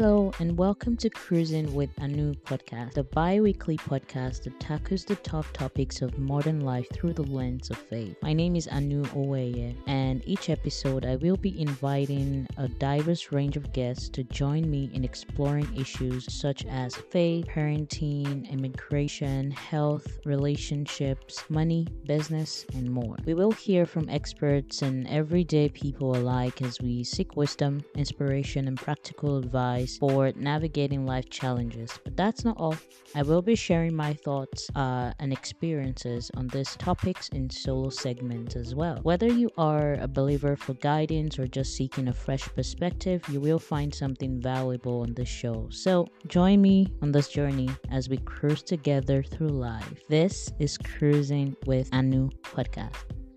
Hello, and welcome to Cruising with Anu podcast, the bi weekly podcast that tackles the tough topics of modern life through the lens of faith. My name is Anu Owoeye, and each episode I will be inviting a diverse range of guests to join me in exploring issues such as faith, parenting, immigration, health, relationships, money, business, and more. We will hear from experts and everyday people alike as we seek wisdom, inspiration, and practical advice for navigating life challenges. But that's not all. I will be sharing my thoughts uh, and experiences on these topics in solo segments as well. Whether you are a believer for guidance or just seeking a fresh perspective, you will find something valuable on this show. So join me on this journey as we cruise together through life. This is Cruising with Anu podcast.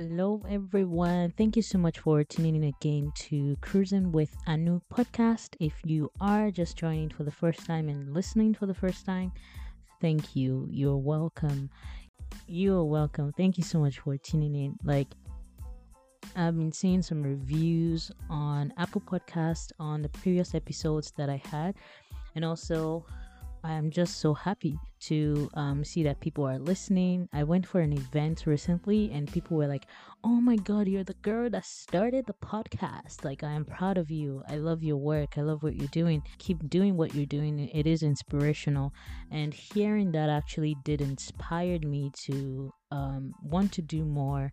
Hello, everyone. Thank you so much for tuning in again to Cruising with Anu podcast. If you are just joining for the first time and listening for the first time, thank you. You're welcome. You're welcome. Thank you so much for tuning in. Like, I've been seeing some reviews on Apple Podcast on the previous episodes that I had, and also I'm just so happy to um, see that people are listening. I went for an event recently and people were like, Oh my God, you're the girl that started the podcast. Like, I am proud of you. I love your work. I love what you're doing. Keep doing what you're doing. It is inspirational. And hearing that actually did inspired me to um, want to do more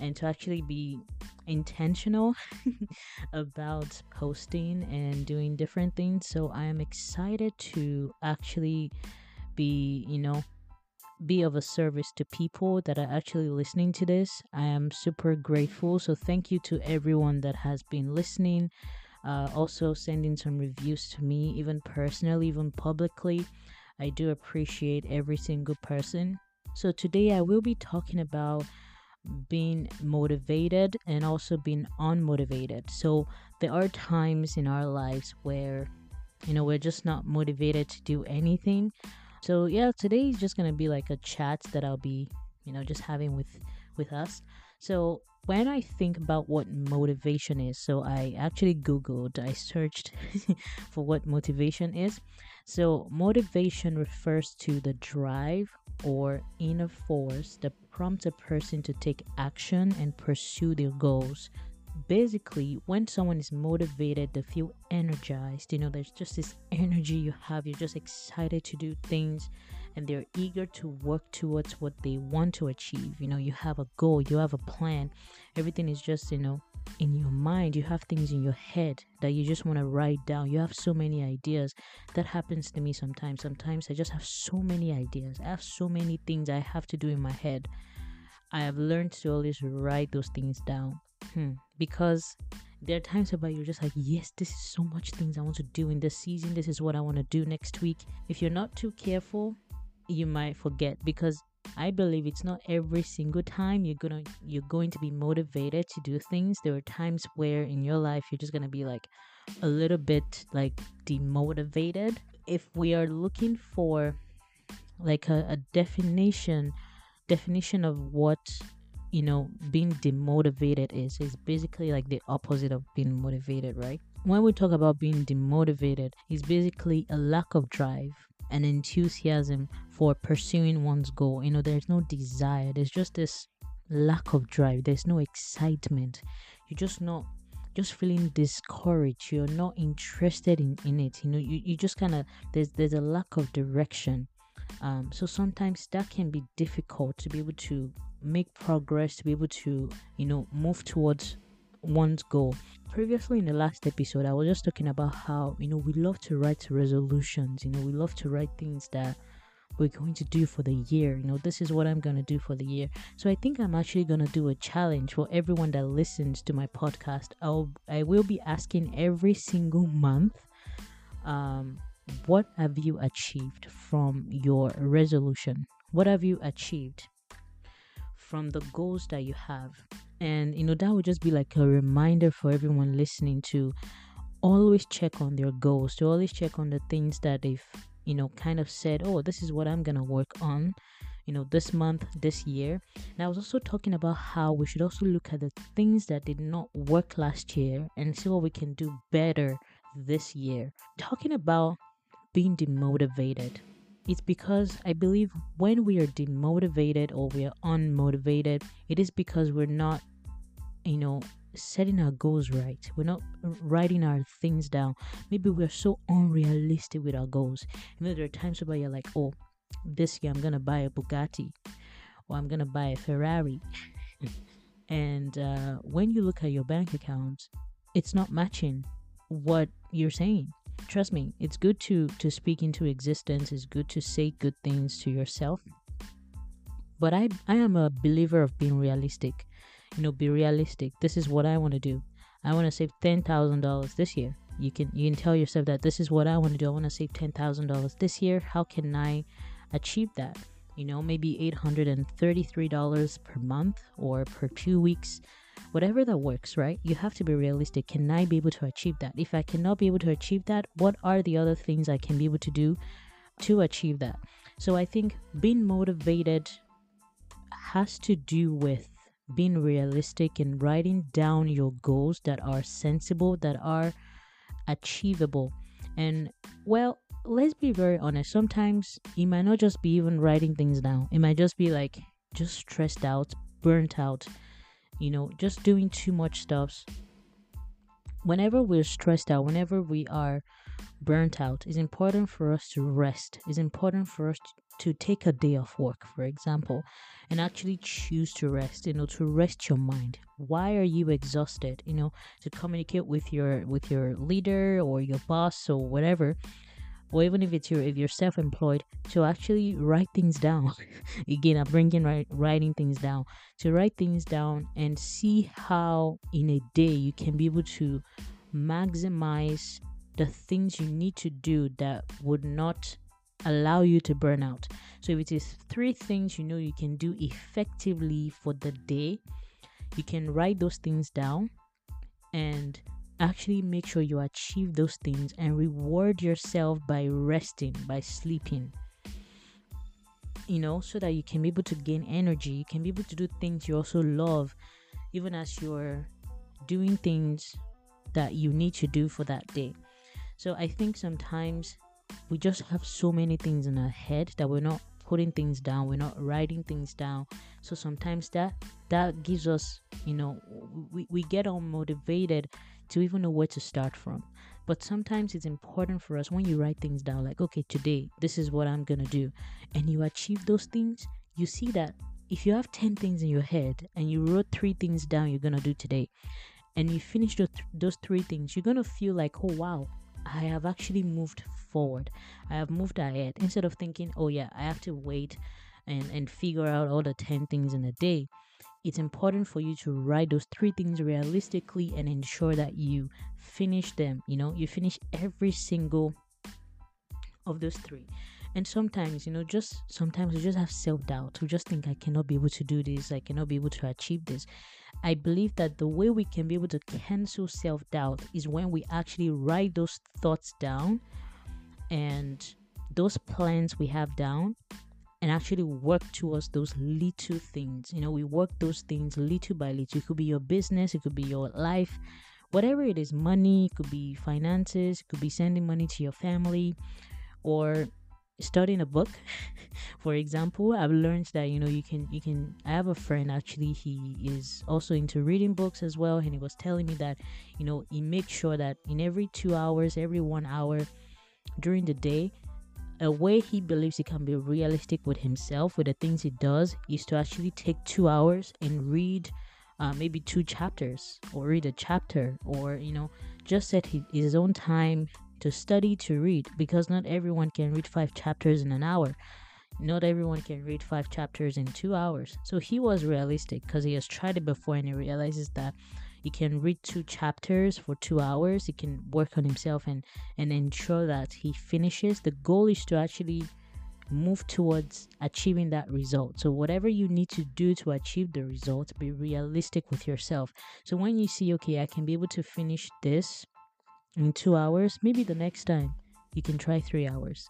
and to actually be intentional about posting and doing different things. So I am excited to actually be, you know, be of a service to people that are actually listening to this. I am super grateful. So thank you to everyone that has been listening. Uh, also sending some reviews to me, even personally, even publicly. I do appreciate every single person. So today I will be talking about being motivated and also being unmotivated. So there are times in our lives where you know we're just not motivated to do anything. So yeah, today is just to be like a chat that I'll be, you know, just having with with us. So when I think about what motivation is, so I actually googled, I searched for what motivation is. So motivation refers to the drive or inner force that prompts a person to take action and pursue their goals. Basically, when someone is motivated, they feel energized. You know, there's just this energy you have, you're just excited to do things and they're eager to work towards what they want to achieve. You know, you have a goal, you have a plan, everything is just, you know, in your mind, you have things in your head that you just want to write down. You have so many ideas. That happens to me sometimes. Sometimes I just have so many ideas. I have so many things I have to do in my head. I have learned to always write those things down. Hmm. Because there are times where you're just like, yes, this is so much things I want to do in this season. This is what I want to do next week. If you're not too careful, you might forget because I believe it's not every single time you're gonna you're going to be motivated to do things. There are times where in your life you're just gonna be like a little bit like demotivated. If we are looking for like a, a definition definition of what you know being demotivated is is basically like the opposite of being motivated right when we talk about being demotivated it's basically a lack of drive and enthusiasm for pursuing one's goal. You know, there's no desire, there's just this lack of drive, there's no excitement. You're just not just feeling discouraged, you're not interested in, in it. You know, you, you just kinda there's there's a lack of direction. Um, so sometimes that can be difficult to be able to make progress, to be able to, you know, move towards one's goal. Previously, in the last episode, I was just talking about how, you know, we love to write resolutions, you know, we love to write things that we're going to do for the year. You know, this is what I'm going to do for the year. So I think I'm actually going to do a challenge for everyone that listens to my podcast. I'll I will be asking every single month um what have you achieved from your resolution? What have you achieved from the goals that you have? And you know, that would just be like a reminder for everyone listening to always check on their goals, to always check on the things that they've you know, kind of said, oh, this is what I'm going to work on, you know, this month, this year. And I was also talking about how we should also look at the things that did not work last year and see what we can do better this year. Talking about being demotivated. It's because I believe when we are demotivated or we are unmotivated, it is because we're not, you know, setting our goals right. We're not writing our things down. Maybe we're so unrealistic with our goals. You know, there are times where you're like, oh, this year I'm gonna buy a Bugatti or I'm gonna buy a Ferrari. and uh, when you look at your bank account, it's not matching what you're saying. Trust me, it's good to to speak into existence. It's good to say good things to yourself. But I I am a believer of being realistic you know be realistic. This is what i want to do. I want to save $10000 this year. You can you can tell yourself that this is what i want to do. I want to save $10000 this year. How can i achieve that? You know maybe $833 per month or per two weeks whatever that works right? You have to be realistic. Can i be able to achieve that? If i cannot be able to achieve that what are the other things i can be able to do to achieve that? So i think being motivated has to do with being realistic and writing down your goals that are sensible, that are achievable. And well, let's be very honest, sometimes it might not just be even writing things down, it might just be like just stressed out, burnt out, you know, just doing too much stuff. Whenever we're stressed out, whenever we are burnt out, it's important for us to rest. It's important for us to take a day off work, for example, and actually choose to rest, you know, to rest your mind. Why are you exhausted? You know, to communicate with your with your leader or your boss or whatever, or even if it's your if you're self-employed, to actually write things down. Again, I'm bringing write, writing things down to write things down and see how in a day you can be able to maximize the things you need to do that would not allow you to burn out. So if it is three things you know you can do effectively for the day, you can write those things down and actually make sure you achieve those things and reward yourself by resting, by sleeping. You know, so that you can be able to gain energy, you can be able to do things you also love, even as you're doing things that you need to do for that day. So I think sometimes we just have so many things in our head that we're not putting things down we're not writing things down. So sometimes that that gives us you know we, we get unmotivated to even know where to start from. But sometimes it's important for us when you write things down like okay today this is what i'm gonna do. And you achieve those things you see that if you have 10 things in your head and you wrote three things down you're gonna do today and you finish those, those three things you're gonna feel like oh wow I have actually moved forward. I have moved ahead instead of thinking, oh yeah, I have to wait and, and figure out all the 10 things in a day. It's important for you to write those three things realistically and ensure that you finish them. You know, you finish every single of those three. And sometimes, you know, just sometimes we just have self doubt. We just think I cannot be able to do this, I cannot be able to achieve this. I believe that the way we can be able to cancel self doubt is when we actually write those thoughts down and those plans we have down and actually work towards those little things. You know, we work those things little by little. It could be your business, it could be your life, whatever it is money, it could be finances, it could be sending money to your family, or studying a book. For example i've learned that you know you can you can i have a friend actually he is also into reading books as well and he was telling me that you know he makes sure that in every two hours every one hour during the day a way he believes he can be realistic with himself with the things he does is to actually take two hours and read uh, maybe two chapters or read a chapter or you know just set his own time to study to read because not everyone can read five chapters in an hour. Not everyone can read five chapters in two hours. So he was realistic because he has tried it before and he realizes that he can read two chapters for two hours. He can work on himself and and ensure that he finishes. The goal is to actually move towards achieving that result. So whatever you need to do to achieve the result be realistic with yourself. So when you see okay i can be able to finish this in two hours, maybe the next time you can try three hours.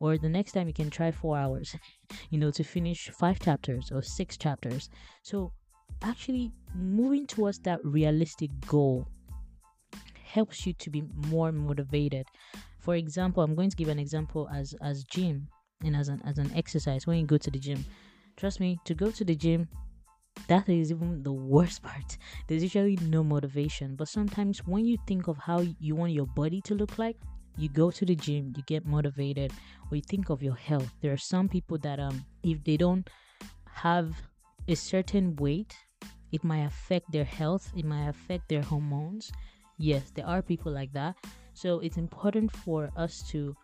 or the next time you can try four hours you know to finish five chapters or six chapters so actually moving towards that realistic goal helps you to be more motivated for example i'm going to give an example as as gym and as an as an exercise when you go to the gym trust me to go to the gym that is even the worst part. There's usually no motivation but sometimes when you think of how you want your body to look like you go to the gym you get motivated or you think of your health. There are some people that um if they don't have a certain weight it might affect their health it might affect their hormones. Yes there are people like that. So it's important for us to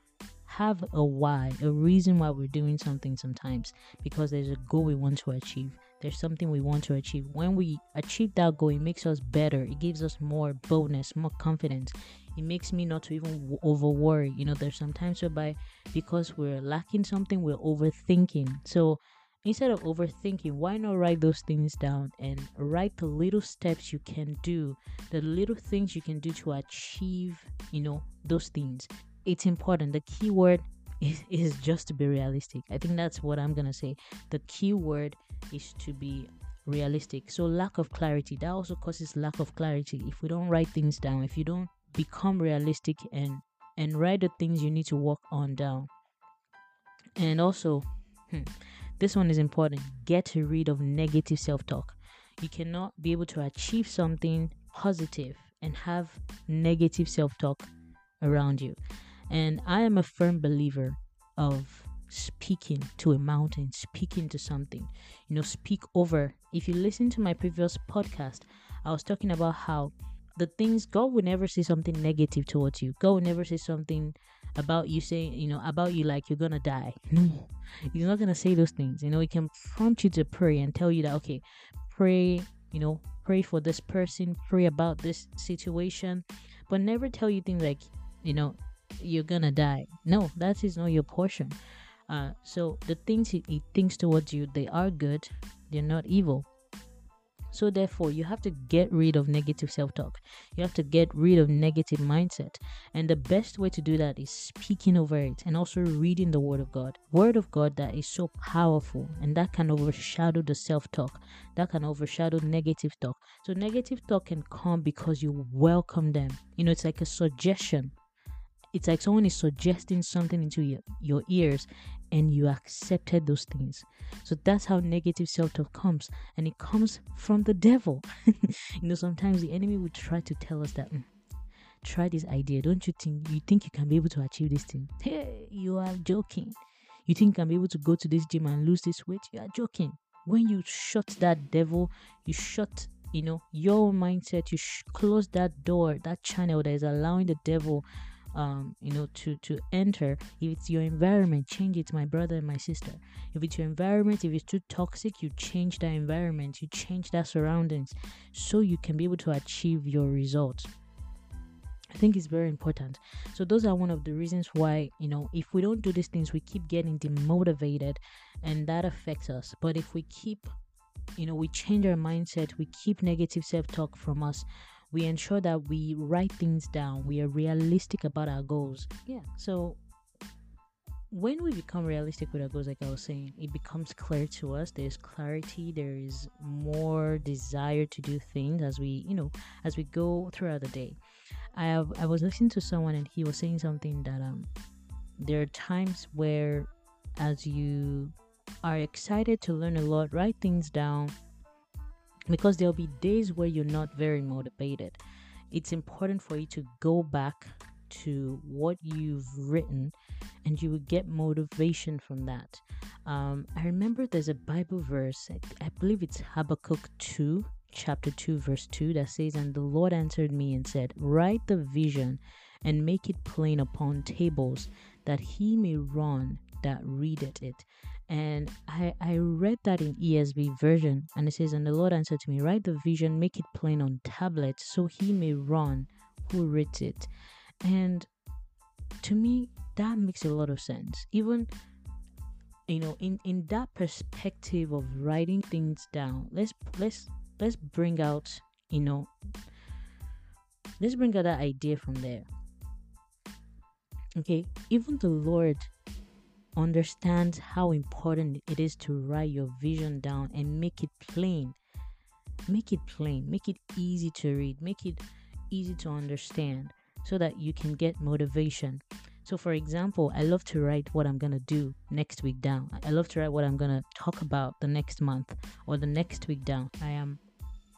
have a why a reason why we're doing something sometimes because there's a goal we want to achieve there's something we want to achieve. When we achieve that goal it makes us better. It gives us more boldness more confidence. It makes me not to even over worry you know there's sometimes whereby because we're lacking something we're overthinking. So instead of overthinking why not write those things down and write the little steps you can do the little things you can do to achieve you know those things? It's important. The key word is, is just to be realistic i think that's what i'm gonna say the key word is to be realistic so lack of clarity that also causes lack of clarity if we don't write things down if you don't become realistic and and write the things you need to work on down and also hmm, this one is important. Get rid of negative self talk. You cannot be able to achieve something positive and have negative self talk around you. And I am a firm believer of speaking to a mountain, speaking to something. You know, speak over. If you listen to my previous podcast, I was talking about how the things God will never say something negative towards you. God will never say something about you saying, you know, about you like you're gonna die. No, he's not gonna say those things. You know, he can prompt you to pray and tell you that okay, pray, you know, pray for this person, pray about this situation, but never tell you things like, you know, you're gonna die. No, that is not your portion. Uh, so the things he, he thinks towards you, they are good, they're not evil. So, therefore, you have to get rid of negative self talk. You have to get rid of negative mindset. And the best way to do that is speaking over it and also reading the Word of God. Word of God that is so powerful and that can overshadow the self talk, that can overshadow negative talk. So, negative talk can come because you welcome them. You know, it's like a suggestion it's like someone is suggesting something into your, your ears and you accepted those things. So that's how negative self talk comes, and it comes from the devil. you know, sometimes the enemy will try to tell us that. Mm, try this idea. Don't you think you think you can be able to achieve this thing? Hey, you are joking. You think be able to go to this gym and lose this weight? You are joking. When you shut that devil, you shut you know your mindset you sh- close that door that channel that is allowing the devil um, you know, to to enter. If it's your environment, change it, my brother and my sister. If it's your environment, if it's too toxic, you change that environment, you change that surroundings, so you can be able to achieve your results. I think it's very important. So those are one of the reasons why, you know, if we don't do these things, we keep getting demotivated and that affects us. But if we keep, you know, we change our mindset, we keep negative self-talk from us, we ensure that we write things down we are realistic about our goals. Yeah. So when we become realistic with our goals like i was saying it becomes clear to us there's clarity there is more desire to do things as we you know as we go throughout the day. I have i was listening to someone and he was saying something that um there are times where as you are excited to learn a lot write things down because there'll be days where you're not very motivated. It's important for you to go back to what you've written and you will get motivation from that. Um, I remember there's a Bible verse, I, I believe it's Habakkuk 2, chapter 2, verse 2, that says, And the Lord answered me and said, Write the vision and make it plain upon tables, that he may run that readeth it and I, I read that in ESV version and it says and the Lord answered to me write the vision make it plain on tablet so he may run who reads it. And to me that makes a lot of sense. Even you know in in that perspective of writing things down let's let's let's bring out you know let's bring out that idea from there. Okay? Even the lord understands how important it is to write your vision down and make it plain. Make it plain, make it easy to read, make it easy to understand so that you can get motivation. So, for example, I love to write what I'm gonna do next week down. I love to write what I'm gonna talk about the next month or the next week down. I am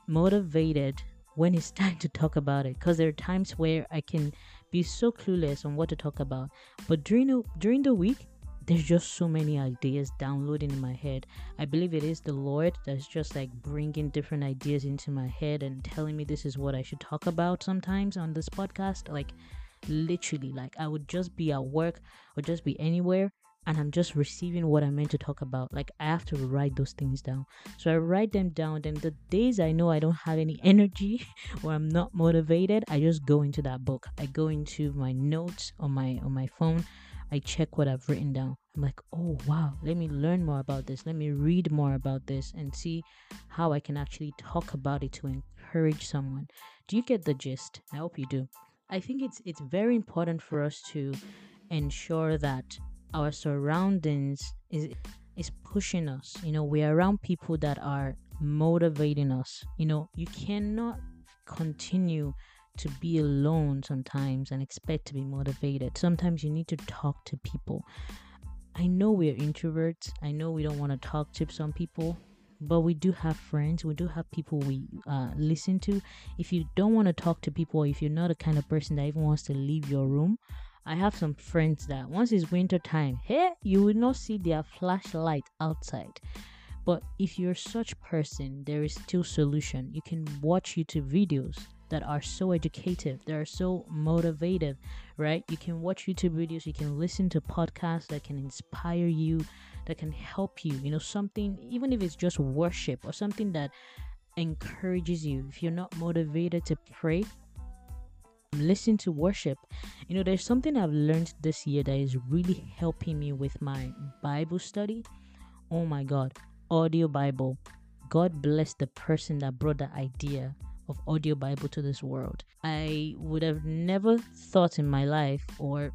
motivated when it's time to talk about it because there are times where I can be so clueless on what to talk about. But during the, during the week, there's just so many ideas downloading in my head. I believe it is the Lord that's just like bringing different ideas into my head and telling me this is what I should talk about sometimes on this podcast. Like, literally, like, I would just be at work or just be anywhere and I'm just receiving what I'm meant to talk about. Like, I have to write those things down. So I write them down. Then the days I know I don't have any energy or I'm not motivated, I just go into that book. I go into my notes on my on my phone I check what I've written down. I'm like, oh wow, let me learn more about this. Let me read more about this and see how I can actually talk about it to encourage someone. Do you get the gist? I hope you do. I think it's it's very important for us to ensure that our surroundings is is pushing us. You know, we're around people that are motivating us. You know, you cannot continue to be alone sometimes and expect to be motivated. Sometimes you need to talk to people. I know we're introverts. I know we don't want to talk to some people, but we do have friends. We do have people we uh, listen to. If you don't want to talk to people, if you're not the kind of person that even wants to leave your room, I have some friends that once it's winter time, hey, you will not see their flashlight outside. But if you're such person, there is still solution. You can watch YouTube videos that are so educative, that are so motivative, right? You can watch YouTube videos, you can listen to podcasts that can inspire you, that can help you, you know, something, even if it's just worship or something that encourages you. If you're not motivated to pray, listen to worship. You know, there's something I've learned this year that is really helping me with my Bible study. Oh my God, audio Bible. God bless the person that brought the idea of audio Bible to this world. I would have never thought in my life, or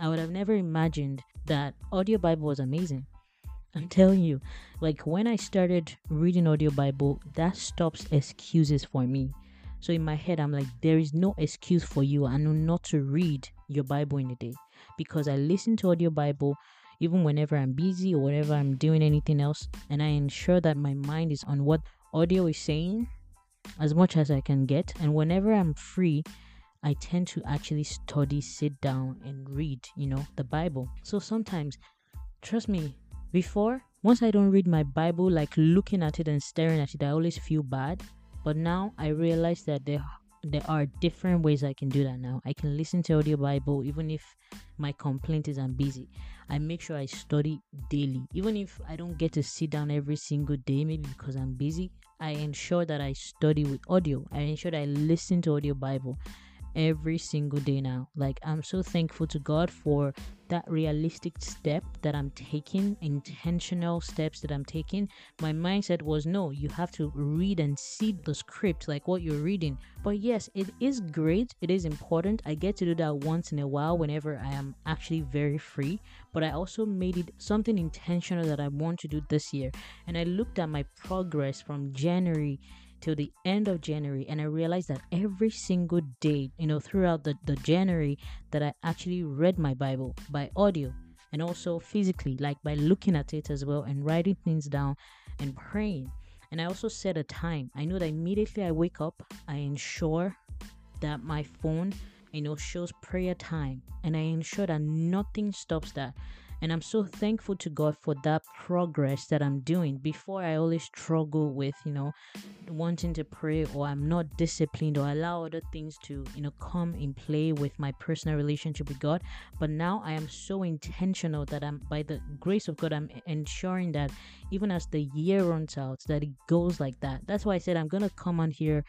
I would have never imagined that audio Bible was amazing. I'm telling you, like when I started reading audio Bible, that stops excuses for me. So in my head, I'm like, there is no excuse for you and not to read your Bible in a day because I listen to audio Bible even whenever I'm busy or whenever I'm doing anything else, and I ensure that my mind is on what audio is saying as much as I can get. And whenever I'm free, I tend to actually study, sit down, and read, you know, the Bible. So sometimes, trust me, before, once I don't read my Bible, like looking at it and staring at it, I always feel bad. But now I realize that there there are different ways I can do that now. I can listen to audio Bible even if my complaint is I'm busy. I make sure I study daily. Even if I don't get to sit down every single day, maybe because I'm busy, I ensure that I study with audio. I ensure that I listen to audio Bible every single day now. Like, I'm so thankful to God for that realistic step that I'm taking, intentional steps that I'm taking. My mindset was no, you have to read and see the script, like what you're reading. But yes, it is great, it is important. I get to do that once in a while whenever I am actually very free. But I also made it something intentional that I want to do this year. And I looked at my progress from January till the end of January and I realized that every single day, you know, throughout the, the January that I actually read my Bible by audio and also physically, like by looking at it as well and writing things down and praying. And I also set a time. I know that immediately I wake up, I ensure that my phone, you know, shows prayer time and I ensure that nothing stops that. And I'm so thankful to God for that progress that I'm doing. Before, I always struggle with, you know, wanting to pray or I'm not disciplined or allow other things to, you know, come in play with my personal relationship with God. But now I am so intentional that I'm, by the grace of God, I'm ensuring that even as the year runs out, that it goes like that. That's why I said I'm going to come on here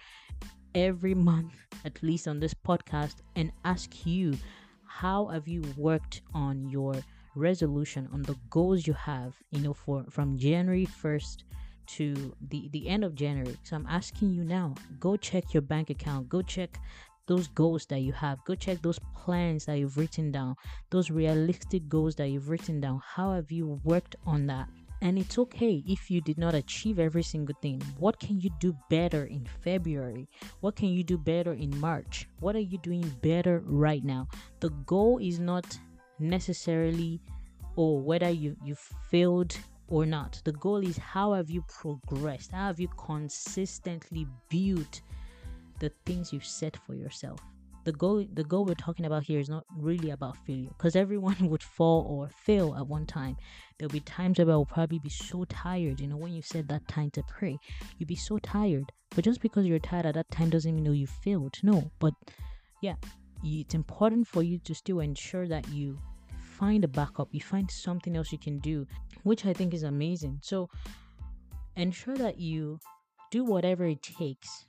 every month, at least on this podcast, and ask you, how have you worked on your resolution on the goals you have you know for from january 1st to the the end of january so i'm asking you now go check your bank account go check those goals that you have. Go check those plans that you've written down, those realistic goals that you've written down. How have you worked on that? And it's okay if you did not achieve every single thing. What can you do better in February? What can you do better in March? What are you doing better right now? The goal is not necessarily or whether you you failed or not. The goal is how have you progressed? How have you consistently built the things you've set for yourself? the goal the goal we're talking about here is not really about failure because everyone would fall or fail at one time there'll be times where i'll probably be so tired you know when you said that time to pray you'd be so tired but just because you're tired at that time doesn't mean you failed no but yeah it's important for you to still ensure that you find a backup you find something else you can do which i think is amazing so ensure that you do whatever it takes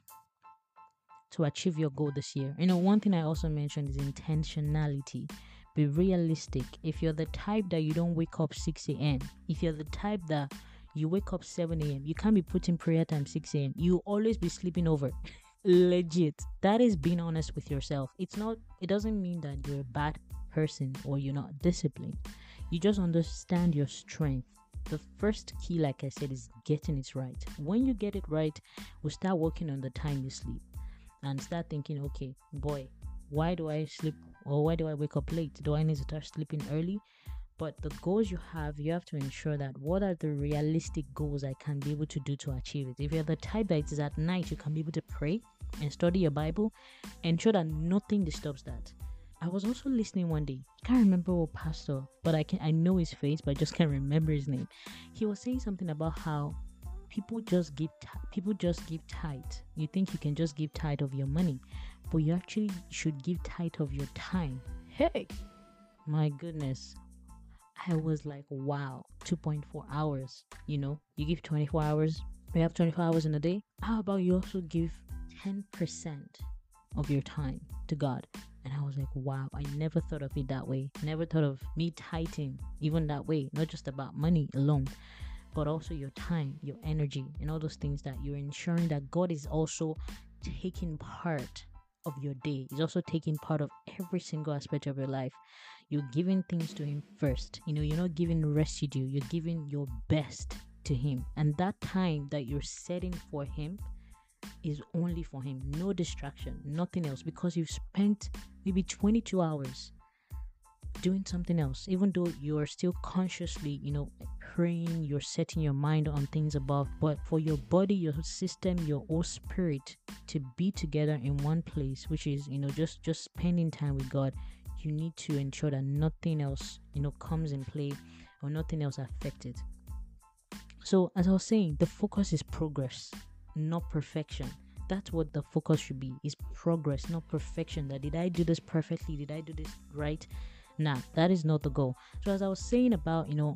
to achieve your goal this year. You know, one thing I also mentioned is intentionality. Be realistic. If you're the type that you don't wake up 6 a.m., if you're the type that you wake up 7 a.m., you can't be putting prayer time 6 a.m., you always be sleeping over. Legit. That is being honest with yourself. It's not, it doesn't mean that you're a bad person or you're not disciplined. You just understand your strength the first key like i said is getting it right when you get it right we'll start working on the time you sleep and start thinking, okay, boy, why do I sleep or why do I wake up late? Do I need to start sleeping early? But the goals you have, you have to ensure that what are the realistic goals I can be able to do to achieve it. If you're the type that is at night, you can be able to pray and study your Bible, ensure that nothing disturbs that. I was also listening one day. I can't remember what pastor, but I can I know his face, but I just can't remember his name. He was saying something about how people just give people just give tithe. You think you can just give tithe of your money, but you actually should give tithe of your time. Hey, my goodness. I was like, wow, 2.4 hours. You know, you give 24 hours, you have 24 hours in a day. How about you also give 10% of your time to God? And I was like, wow, I never thought of it that way. Never thought of me tithing even that way, not just about money alone but also your time, your energy, and all those things that you're ensuring that God is also taking part of your day. He's also taking part of every single aspect of your life. You're giving things to Him first. You know, you're not giving residue, you're giving your best to Him. And that time that you're setting for Him is only for Him. No distraction, nothing else, because you've spent maybe 22 hours doing something else even though you are still consciously you know praying you're setting your mind on things above but for your body your system your whole spirit to be together in one place which is you know just just spending time with god you need to ensure that nothing else you know comes in play or nothing else affected so as i was saying the focus is progress not perfection that's what the focus should be is progress not perfection that did i do this perfectly did i do this right Nah, that is not the goal. So as I was saying about, you know,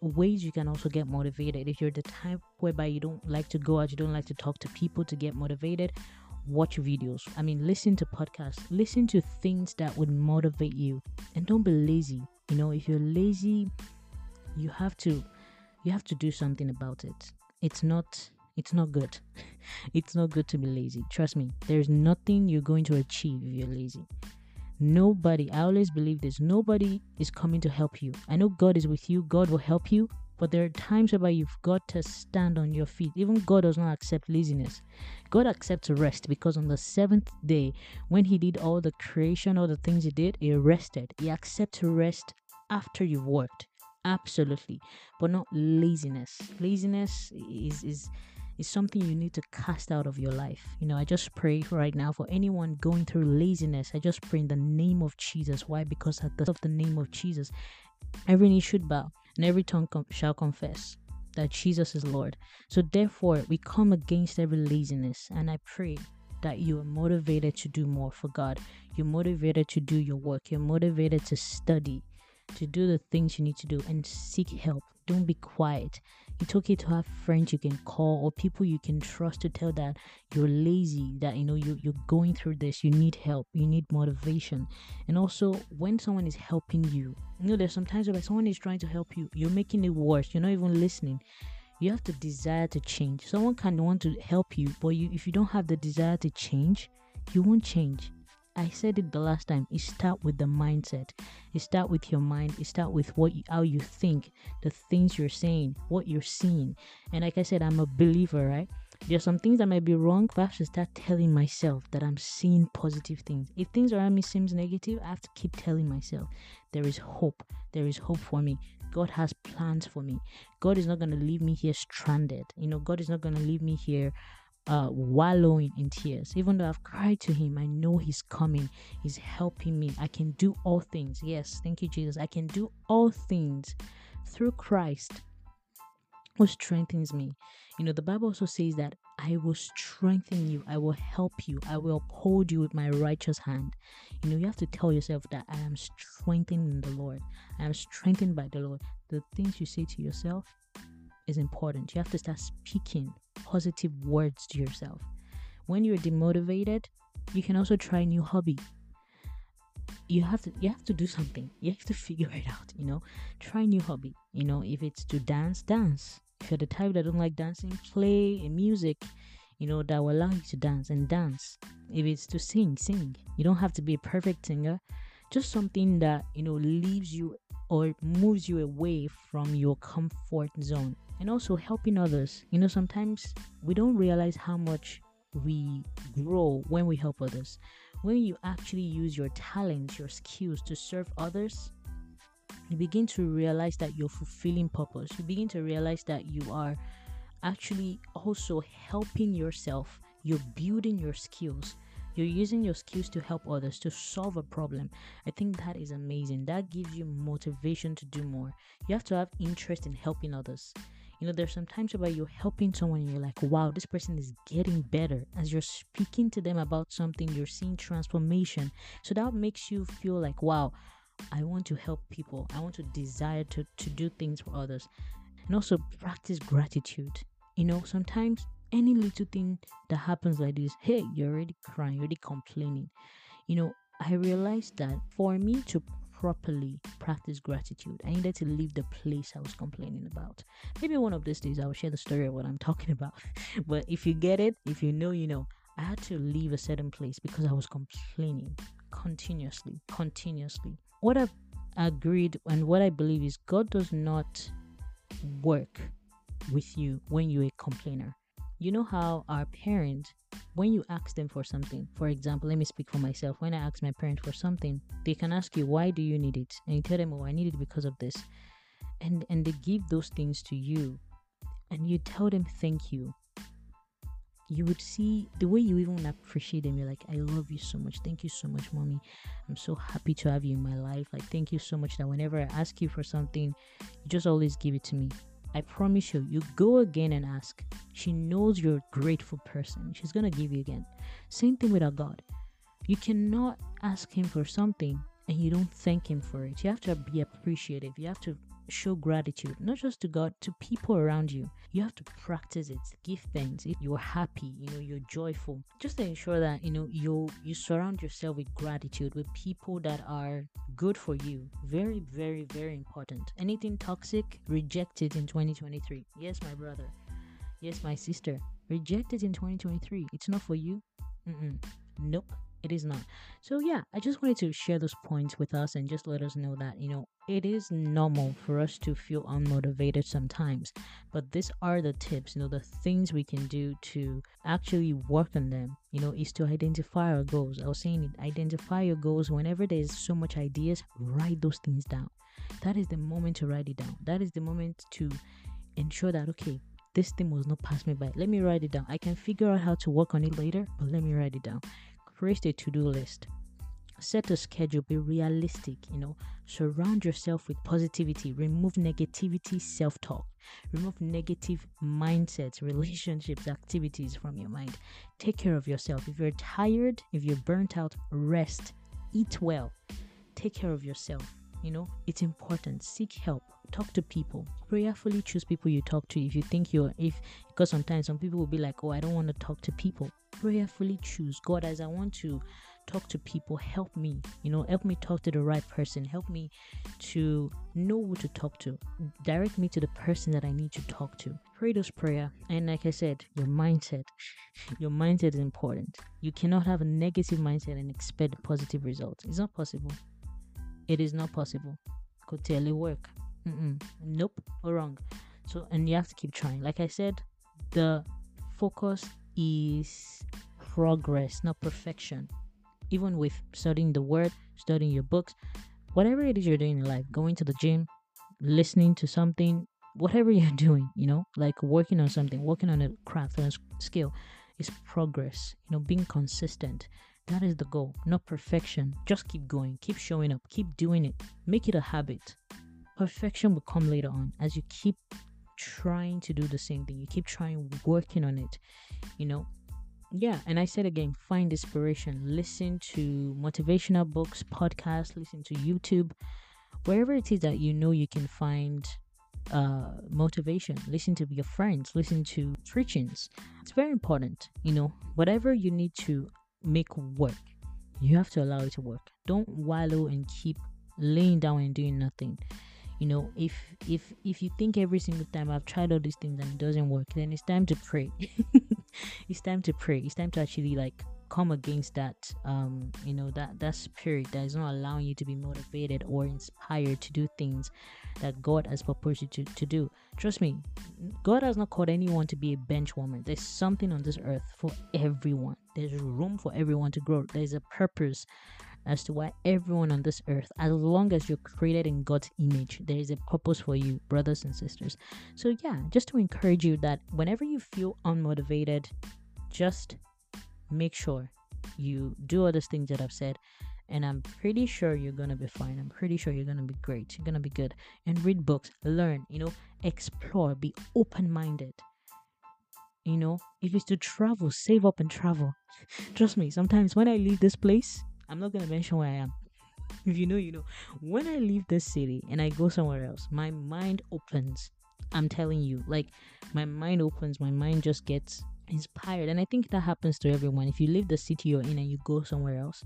ways you can also get motivated. If you're the type whereby you don't like to go out, you don't like to talk to people to get motivated, watch videos. I mean, listen to podcasts, listen to things that would motivate you, and don't be lazy. You know, if you're lazy, you have to you have to do something about it. It's not it's not good. it's not good to be lazy. Trust me. There's nothing you're going to achieve if you're lazy. Nobody, I always believe this, nobody is coming to help you. I know God is with you, God will help you, but there are times where you've got to stand on your feet. Even God does not accept laziness. God accepts rest because on the seventh day, when He did all the creation, all the things He did, He rested. He accepts rest after you've worked. Absolutely. But not laziness. Laziness is is is something you need to cast out of your life. You know, I just pray right now for anyone going through laziness. I just pray in the name of Jesus. Why? Because at the of the name of Jesus, every knee should bow and every tongue com- shall confess that Jesus is Lord. So therefore, we come against every laziness, and I pray that you are motivated to do more for God. You're motivated to do your work. You're motivated to study, to do the things you need to do, and seek help. Don't be quiet. It's okay to have friends you can call or people you can trust to tell that you're lazy, that you know you, you're going through this, you need help, you need motivation. And also when someone is helping you, you know, there's sometimes where someone is trying to help you, you're making it worse, you're not even listening. You have to desire to change. Someone can want to help you, but you if you don't have the desire to change, you won't change. I said it the last time. It start with the mindset. It start with your mind. It start with what you, how you think, the things you're saying, what you're seeing. And like I said, I'm a believer, right? There's some things that might be wrong, but I have to start telling myself that I'm seeing positive things. If things around me seems negative, I have to keep telling myself there is hope. There is hope for me. God has plans for me. God is not going to leave me here stranded. You know, God is not going to leave me here uh, wallowing in tears. Even though I've cried to Him, I know He's coming. He's helping me. I can do all things. Yes, thank you, Jesus. I can do all things through Christ who strengthens me. You know, the Bible also says that I will strengthen you, I will help you, I will uphold you with my righteous hand. You know, you have to tell yourself that I am strengthened in the Lord, I am strengthened by the Lord. The things you say to yourself is important. You have to start speaking positive words to yourself. When you're demotivated, you can also try a new hobby. You have to you have to do something. You have to figure it out, you know. Try a new hobby. You know, if it's to dance, dance. If you're the type that don't like dancing, play a music, you know, that will allow you to dance and dance. If it's to sing, sing. You don't have to be a perfect singer. Just something that, you know, leaves you or moves you away from your comfort zone and also helping others. You know, sometimes we don't realize how much we grow when we help others. When you actually use your talents, your skills to serve others, you begin to realize that you're fulfilling purpose. You begin to realize that you are actually also helping yourself. You're building your skills. You're using your skills to help others to solve a problem. I think that is amazing. That gives you motivation to do more. You have to have interest in helping others. You know, there's sometimes where you're helping someone and you're like, wow, this person is getting better. As you're speaking to them about something, you're seeing transformation. So that makes you feel like, wow, I want to help people. I want to desire to, to do things for others. And also practice gratitude. You know, sometimes any little thing that happens like this, hey, you're already crying, you're already complaining. You know, I realized that for me to properly practice gratitude, I needed to leave the place I was complaining about. Maybe one of these days I will share the story of what I'm talking about. but if you get it, if you know, you know, I had to leave a certain place because I was complaining continuously, continuously. What I've agreed and what I believe is God does not work with you when you're a complainer. You know how our parents when you ask them for something, for example, let me speak for myself. When I ask my parents for something, they can ask you, "Why do you need it?" And you tell them, "Oh, I need it because of this," and and they give those things to you, and you tell them, "Thank you." You would see the way you even appreciate them. You're like, "I love you so much. Thank you so much, mommy. I'm so happy to have you in my life. Like, thank you so much that whenever I ask you for something, you just always give it to me." I promise you, you go again and ask. She knows you're a grateful person. She's going to give you again. Same thing with our God. You cannot ask Him for something and you don't thank Him for it. You have to be appreciative. You have to show gratitude, not just to God, to people around you. You have to practice it. Give thanks. If you're happy, you know, you're joyful. Just to ensure that, you know, you you surround yourself with gratitude, with people that are good for you. Very, very, very important. Anything toxic, reject it in 2023. Yes, my brother. Yes, my sister. Reject it in 2023. It's not for you. Mm-mm. Nope it is not. So yeah, I just wanted to share those points with us and just let us know that, you know, it is normal for us to feel unmotivated sometimes. But these are the tips, you know, the things we can do to actually work on them, you know, is to identify our goals. I was saying identify your goals whenever there's so much ideas, write those things down. That is the moment to write it down. That is the moment to ensure that okay, this thing was not passed me by. Let me write it down. I can figure out how to work on it later, but let me write it down create a to-do list. Set a schedule be realistic you know. Surround yourself with positivity. Remove negativity self-talk. Remove negative mindsets relationships activities from your mind. Take care of yourself. If you're tired if you're burnt out rest. Eat well. Take care of yourself you know it's important seek help talk to people prayerfully choose people you talk to if you think you're if because sometimes some people will be like oh i don't want to talk to people prayerfully choose God as I want to talk to people. Help me, you know, help me talk to the right person. Help me to know who to talk to. Direct me to the person that I need to talk to. Pray those prayer. And like I said, your mindset, your mindset is important. You cannot have a negative mindset and expect positive results. It's not possible. It is not possible. Could tell you work. Mm-mm. Nope, or wrong. So, and you have to keep trying. Like I said, the focus is progress, not perfection. Even with studying the word, studying your books, whatever it is you're doing in life, going to the gym, listening to something, whatever you're doing, you know, like working on something, working on a craft or a skill, is progress. You know, being consistent. That is the goal, not perfection. Just keep going, keep showing up, keep doing it, make it a habit. Perfection will come later on as you keep trying to do the same thing. You keep trying, working on it, you know. Yeah, and I said again, find inspiration. Listen to motivational books, podcasts, listen to YouTube, wherever it is that you know you can find uh motivation listen to your friends listen to preachings it's very important you know whatever you need to make work. You have to allow it to work. Don't wallow and keep laying down and doing nothing. You know if if if you think every single time i've tried all these things and it doesn't work then it's time to pray. It's time to pray. It's time to actually like come against that um you know that that spirit that is not allowing you to be motivated or inspired to do things that god has purposed you to, to do trust me god has not called anyone to be a bench warmer there's something on this earth for everyone there's room for everyone to grow there's a purpose as to why everyone on this earth, as long as you're created in God's image, there is a purpose for you, brothers and sisters. So, yeah, just to encourage you that whenever you feel unmotivated, just make sure you do all those things that I've said. And I'm pretty sure you're gonna be fine. I'm pretty sure you're gonna be great. You're gonna be good. And read books, learn, you know, explore, be open minded. You know, if it's to travel, save up and travel. Trust me, sometimes when I leave this place, I'm not gonna mention where I am. If you know, you know. When I leave this city and I go somewhere else, my mind opens. I'm telling you, like my mind opens, my mind just gets inspired. And I think that happens to everyone. If you leave the city you're in and you go somewhere else,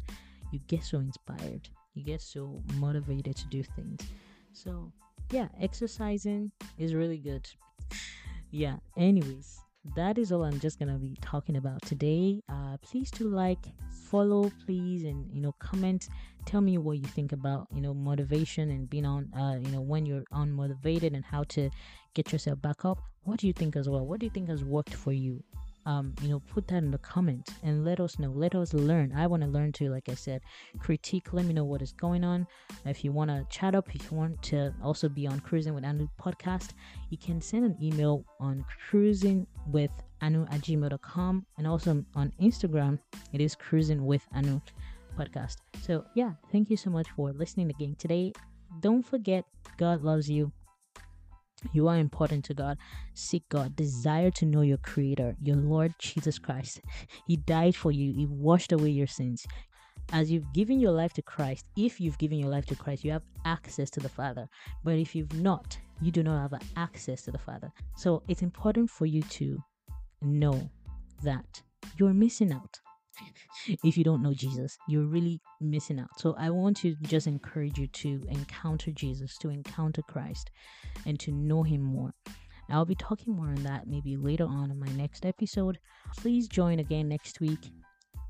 you get so inspired. You get so motivated to do things. So yeah, exercising is really good. Yeah, anyways, that is all I'm just gonna be talking about today. Uh, please do like, follow, please, and you know, comment. Tell me what you think about you know motivation and being on, uh, you know, when you're unmotivated and how to get yourself back up. What do you think as well? What do you think has worked for you? Um, you know, put that in the comment and let us know. Let us learn. I want to learn too. Like I said, critique. Let me know what is going on. If you want to chat up, if you want to also be on Cruising with Anu podcast, you can send an email on cruising with anu at gmail.com and also on Instagram. It is cruising with anu podcast. So yeah, thank you so much for listening again today. Don't forget, God loves you. You are important to God. Seek God. Desire to know your Creator, your Lord Jesus Christ. He died for you, He washed away your sins. As you've given your life to Christ, if you've given your life to Christ, you have access to the Father. But if you've not, you do not have access to the Father. So it's important for you to know that you're missing out if you don't know Jesus, you're really missing out. So I want to just encourage you to encounter Jesus, to encounter Christ, and to know Him more. I'll be talking more on that maybe later on in my next episode. Please join again next week.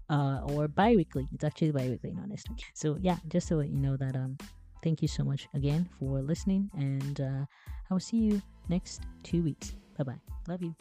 Uh, or bi-weekly. It's actually bi-weekly, not next week. So yeah, just let you know that um thank you so much again for listening and uh, I will see you next two weeks. Bye bye. Love you.